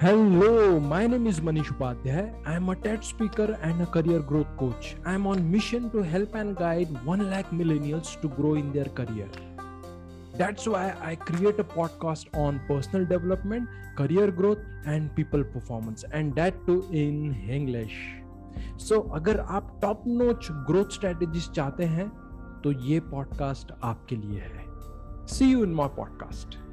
Hello, my name is Manish Upadhyay. I am a TED speaker and a career growth coach. I am on mission to help and guide 1 lakh millennials to grow in their career. That's why I create a podcast on personal development, career growth and people performance and that too in English. So अगर आप top नोच growth strategies चाहते हैं तो ये podcast आपके लिए है सी यू इन माई पॉडकास्ट